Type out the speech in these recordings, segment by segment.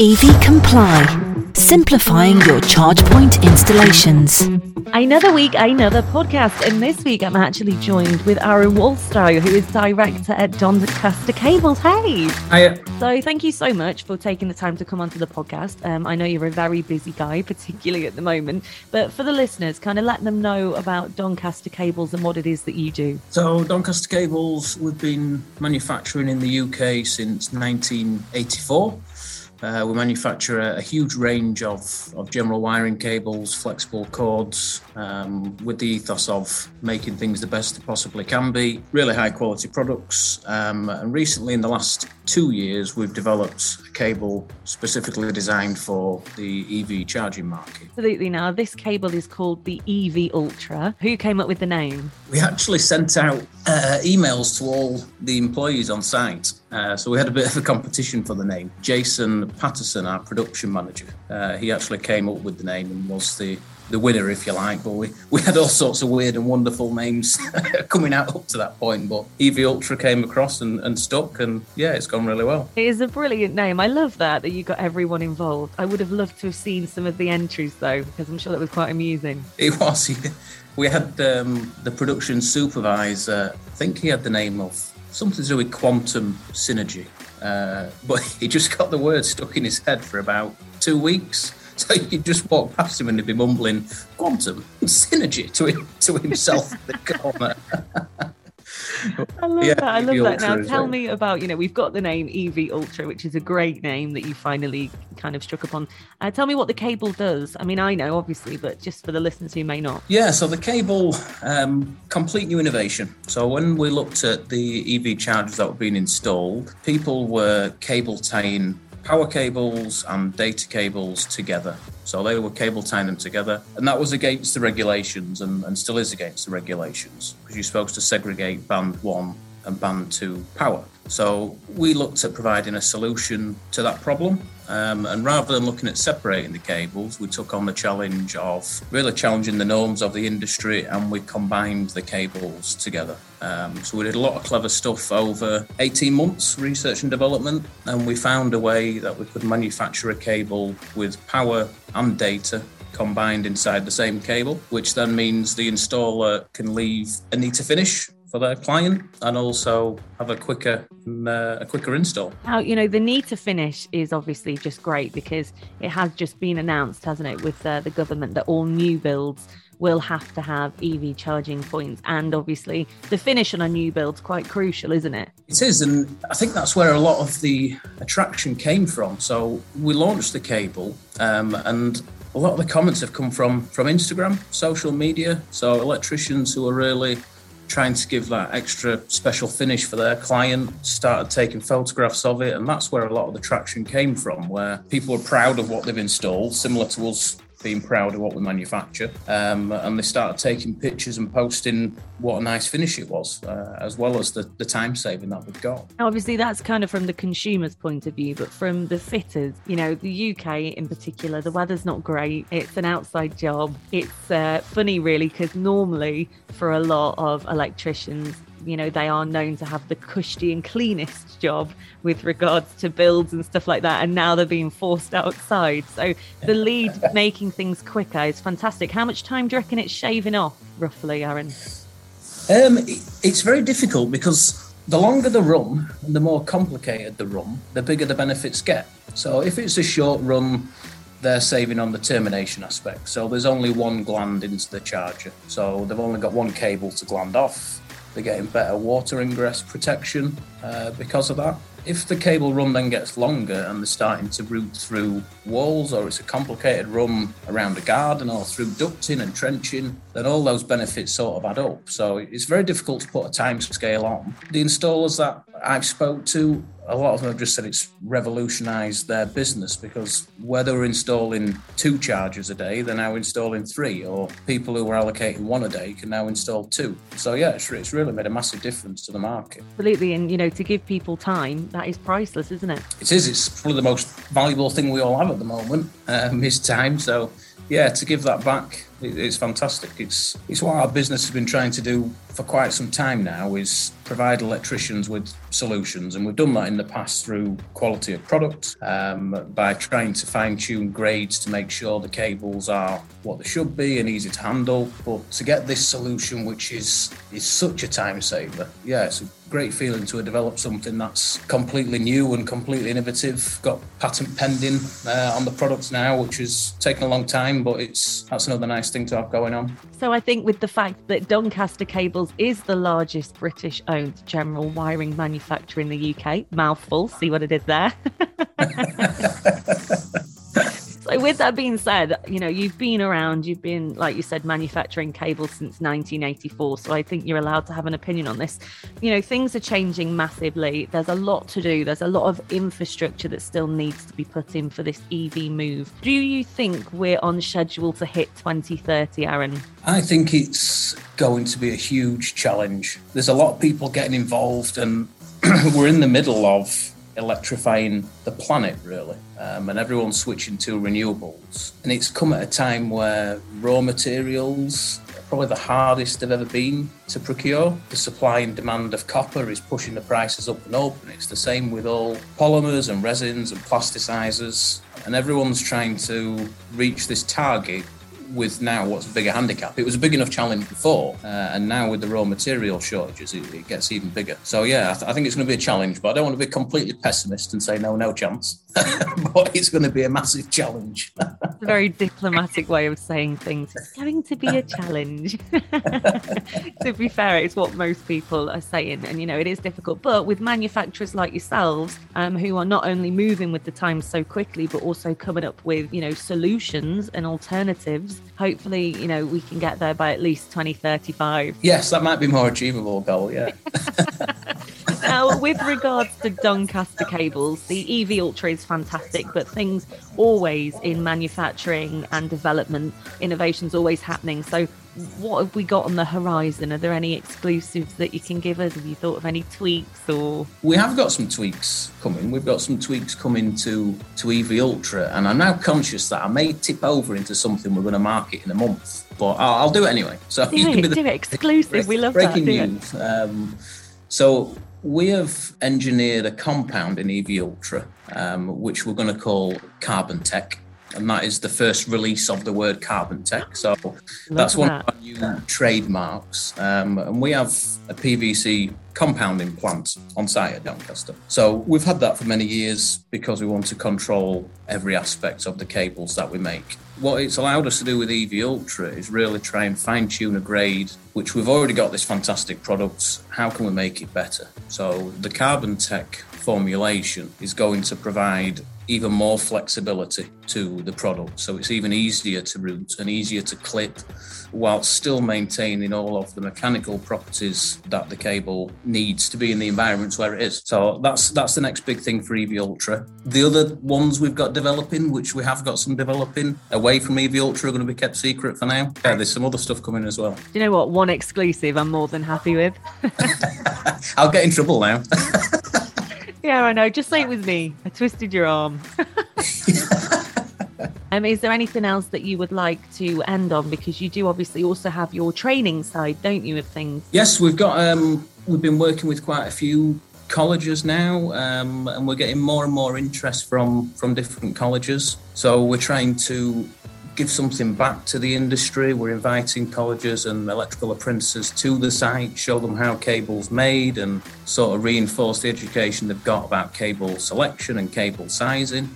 EV Comply, simplifying your charge point installations. Another week, another podcast. And this week, I'm actually joined with Aaron Wolstow, who is director at Doncaster Cables. Hey. Hiya. So, thank you so much for taking the time to come onto the podcast. Um, I know you're a very busy guy, particularly at the moment. But for the listeners, kind of let them know about Doncaster Cables and what it is that you do. So, Doncaster Cables, we've been manufacturing in the UK since 1984. Uh, we manufacture a, a, huge range of, of general wiring cables, flexible cords, um, with the ethos of making things the best they possibly can be. Really high quality products. Um, and recently, in the last two years, we've developed a cable specifically designed for the EV charging market. Absolutely. Now, this cable is called the EV Ultra. Who came up with the name? We actually sent out uh, emails to all the employees on site. Uh, so we had a bit of a competition for the name. Jason Patterson, our production manager, uh, he actually came up with the name and was the the winner, if you like. But we, we had all sorts of weird and wonderful names coming out up to that point. But EV Ultra came across and, and stuck, and yeah, it's gone really well. It is a brilliant name. I love that that you got everyone involved. I would have loved to have seen some of the entries though, because I'm sure that was quite amusing. It was. We had um, the production supervisor. I think he had the name of something to do with quantum synergy. Uh, but he just got the word stuck in his head for about two weeks. So you just walk past him and he'd be mumbling quantum synergy to him, to himself in the corner. I love yeah, that. I love that. Now, tell me about you know we've got the name EV Ultra, which is a great name that you finally kind of struck upon. Uh, tell me what the cable does. I mean, I know obviously, but just for the listeners who may not. Yeah, so the cable, um, complete new innovation. So when we looked at the EV chargers that were being installed, people were cable tying power cables and data cables together. So they were cable tying them together. And that was against the regulations and, and still is against the regulations because you're supposed to segregate band one and band two power. So we looked at providing a solution to that problem. Um, and rather than looking at separating the cables, we took on the challenge of really challenging the norms of the industry and we combined the cables together. Um, so we did a lot of clever stuff over 18 months, research and development, and we found a way that we could manufacture a cable with power and data combined inside the same cable, which then means the installer can leave a neater finish for their client and also have a quicker uh, a quicker install. Now, you know, the need to finish is obviously just great because it has just been announced, hasn't it, with uh, the government that all new builds will have to have EV charging points. And obviously, the finish on a new build's quite crucial, isn't it? It is. And I think that's where a lot of the attraction came from. So we launched the cable, um, and a lot of the comments have come from from Instagram, social media. So electricians who are really trying to give that extra special finish for their client, started taking photographs of it. And that's where a lot of the traction came from, where people are proud of what they've installed, similar to us being proud of what we manufacture. Um, and they started taking pictures and posting what a nice finish it was, uh, as well as the, the time saving that we've got. Obviously, that's kind of from the consumer's point of view, but from the fitters, you know, the UK in particular, the weather's not great. It's an outside job. It's uh, funny, really, because normally for a lot of electricians, you know they are known to have the cushy and cleanest job with regards to builds and stuff like that and now they're being forced outside so the lead making things quicker is fantastic how much time do you reckon it's shaving off roughly aaron um, it's very difficult because the longer the run and the more complicated the run the bigger the benefits get so if it's a short run they're saving on the termination aspect. So there's only one gland into the charger. So they've only got one cable to gland off. They're getting better water ingress protection uh, because of that. If the cable run then gets longer and they're starting to route through walls or it's a complicated run around a garden or through ducting and trenching, then all those benefits sort of add up. So it's very difficult to put a time scale on. The installers that I've spoke to a lot of them have just said it's revolutionised their business because where they were installing two chargers a day, they're now installing three, or people who were allocating one a day can now install two. So yeah, it's, it's really made a massive difference to the market. Absolutely, and you know, to give people time, that is priceless, isn't it? It is. It's probably the most valuable thing we all have at the moment um, is time. So yeah, to give that back, it's fantastic. It's it's what our business has been trying to do for quite some time now. Is provide electricians with solutions. And we've done that in the past through quality of product um, by trying to fine tune grades to make sure the cables are what they should be and easy to handle. But to get this solution, which is, is such a time saver, yeah, it's a great feeling to have developed something that's completely new and completely innovative. Got patent pending uh, on the products now, which has taken a long time, but it's that's another nice thing to have going on. So I think with the fact that Doncaster Cables is the largest British-owned general wiring manufacturer in the UK, mouthful. See what I did there. So, with that being said, you know, you've been around, you've been, like you said, manufacturing cables since 1984. So, I think you're allowed to have an opinion on this. You know, things are changing massively. There's a lot to do, there's a lot of infrastructure that still needs to be put in for this EV move. Do you think we're on schedule to hit 2030, Aaron? I think it's going to be a huge challenge. There's a lot of people getting involved, and we're in the middle of electrifying the planet, really, um, and everyone's switching to renewables. And it's come at a time where raw materials are probably the hardest they've ever been to procure. The supply and demand of copper is pushing the prices up and up, and it's the same with all polymers and resins and plasticizers. And everyone's trying to reach this target with now what's a bigger handicap. It was a big enough challenge before, uh, and now with the raw material shortages, it, it gets even bigger. So yeah, I, th- I think it's going to be a challenge, but I don't want to be completely pessimist and say no, no chance. but it's going to be a massive challenge. a very diplomatic way of saying things. It's going to be a challenge. to be fair, it's what most people are saying, and you know it is difficult. But with manufacturers like yourselves, um, who are not only moving with the times so quickly, but also coming up with you know solutions and alternatives hopefully, you know, we can get there by at least 2035. Yes, that might be more achievable goal, yeah. now, with regards to Doncaster cables, the EV Ultra is fantastic, but things always in manufacturing and development, innovations always happening. So, what have we got on the horizon? Are there any exclusives that you can give us? Have you thought of any tweaks or? We have got some tweaks coming. We've got some tweaks coming to to EV Ultra, and I'm now conscious that I may tip over into something we're going to market in a month, but I'll, I'll do it anyway. So do it, the, do it exclusive. we love breaking that. news. Um, so we have engineered a compound in EV Ultra, um, which we're going to call Carbon Tech and that is the first release of the word carbon tech. So that's one that. of our new trademarks. Um, and we have a PVC compounding plant on site at Doncaster. So we've had that for many years because we want to control every aspect of the cables that we make. What it's allowed us to do with EV Ultra is really try and fine tune a grade, which we've already got this fantastic product. How can we make it better? So the carbon tech formulation is going to provide even more flexibility to the product. So it's even easier to route and easier to clip while still maintaining all of the mechanical properties that the cable needs to be in the environments where it is. So that's that's the next big thing for EV Ultra. The other ones we've got developing, which we have got some developing away from EV Ultra, are going to be kept secret for now. Yeah, there's some other stuff coming as well. Do you know what? One exclusive I'm more than happy with. I'll get in trouble now. Yeah, I know. Just say it was me. I twisted your arm. um, is there anything else that you would like to end on? Because you do obviously also have your training side, don't you, of things? Yes, we've got. Um, we've been working with quite a few colleges now, um, and we're getting more and more interest from from different colleges. So we're trying to give something back to the industry. We're inviting colleges and electrical apprentices to the site, show them how cable's made, and sort of reinforce the education they've got about cable selection and cable sizing.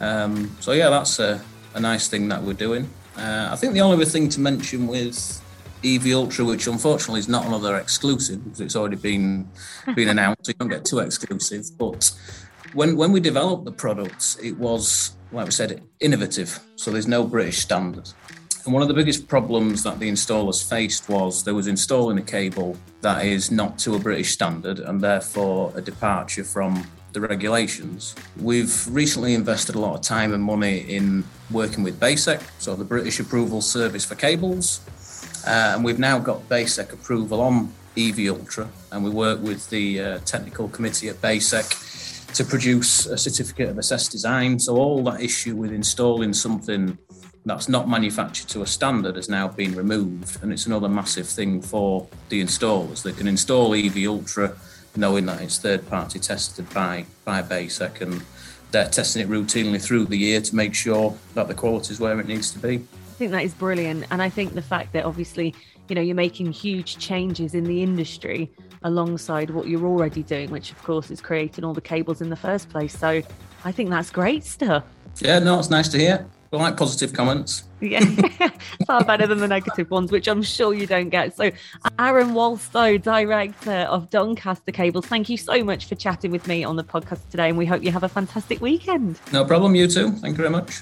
Um, so yeah, that's a, a, nice thing that we're doing. Uh, I think the only other thing to mention with EV Ultra, which unfortunately is not another exclusive because it's already been been announced, so you don't get too exclusive. But when when we developed the products, it was like we said, innovative. So there's no British standard. And one of the biggest problems that the installers faced was there was installing a cable that is not to a British standard and therefore a departure from the regulations. We've recently invested a lot of time and money in working with BASEC, so the British Approval Service for Cables. Uh, and we've now got BASEC approval on EV Ultra, and we work with the uh, technical committee at BASEC to produce a certificate of assessed design. So all that issue with installing something that's not manufactured to a standard has now been removed, and it's another massive thing for the installers. They can install EV Ultra knowing that it's third party tested by by BASEC and they're testing it routinely through the year to make sure that the quality is where it needs to be. I think that is brilliant. And I think the fact that obviously, you know, you're making huge changes in the industry alongside what you're already doing, which of course is creating all the cables in the first place. So I think that's great stuff. Yeah, no, it's nice to hear. We like positive comments. Yeah, far better than the negative ones, which I'm sure you don't get. So, Aaron Wolstow, director of Doncaster Cables, thank you so much for chatting with me on the podcast today, and we hope you have a fantastic weekend. No problem, you too. Thank you very much.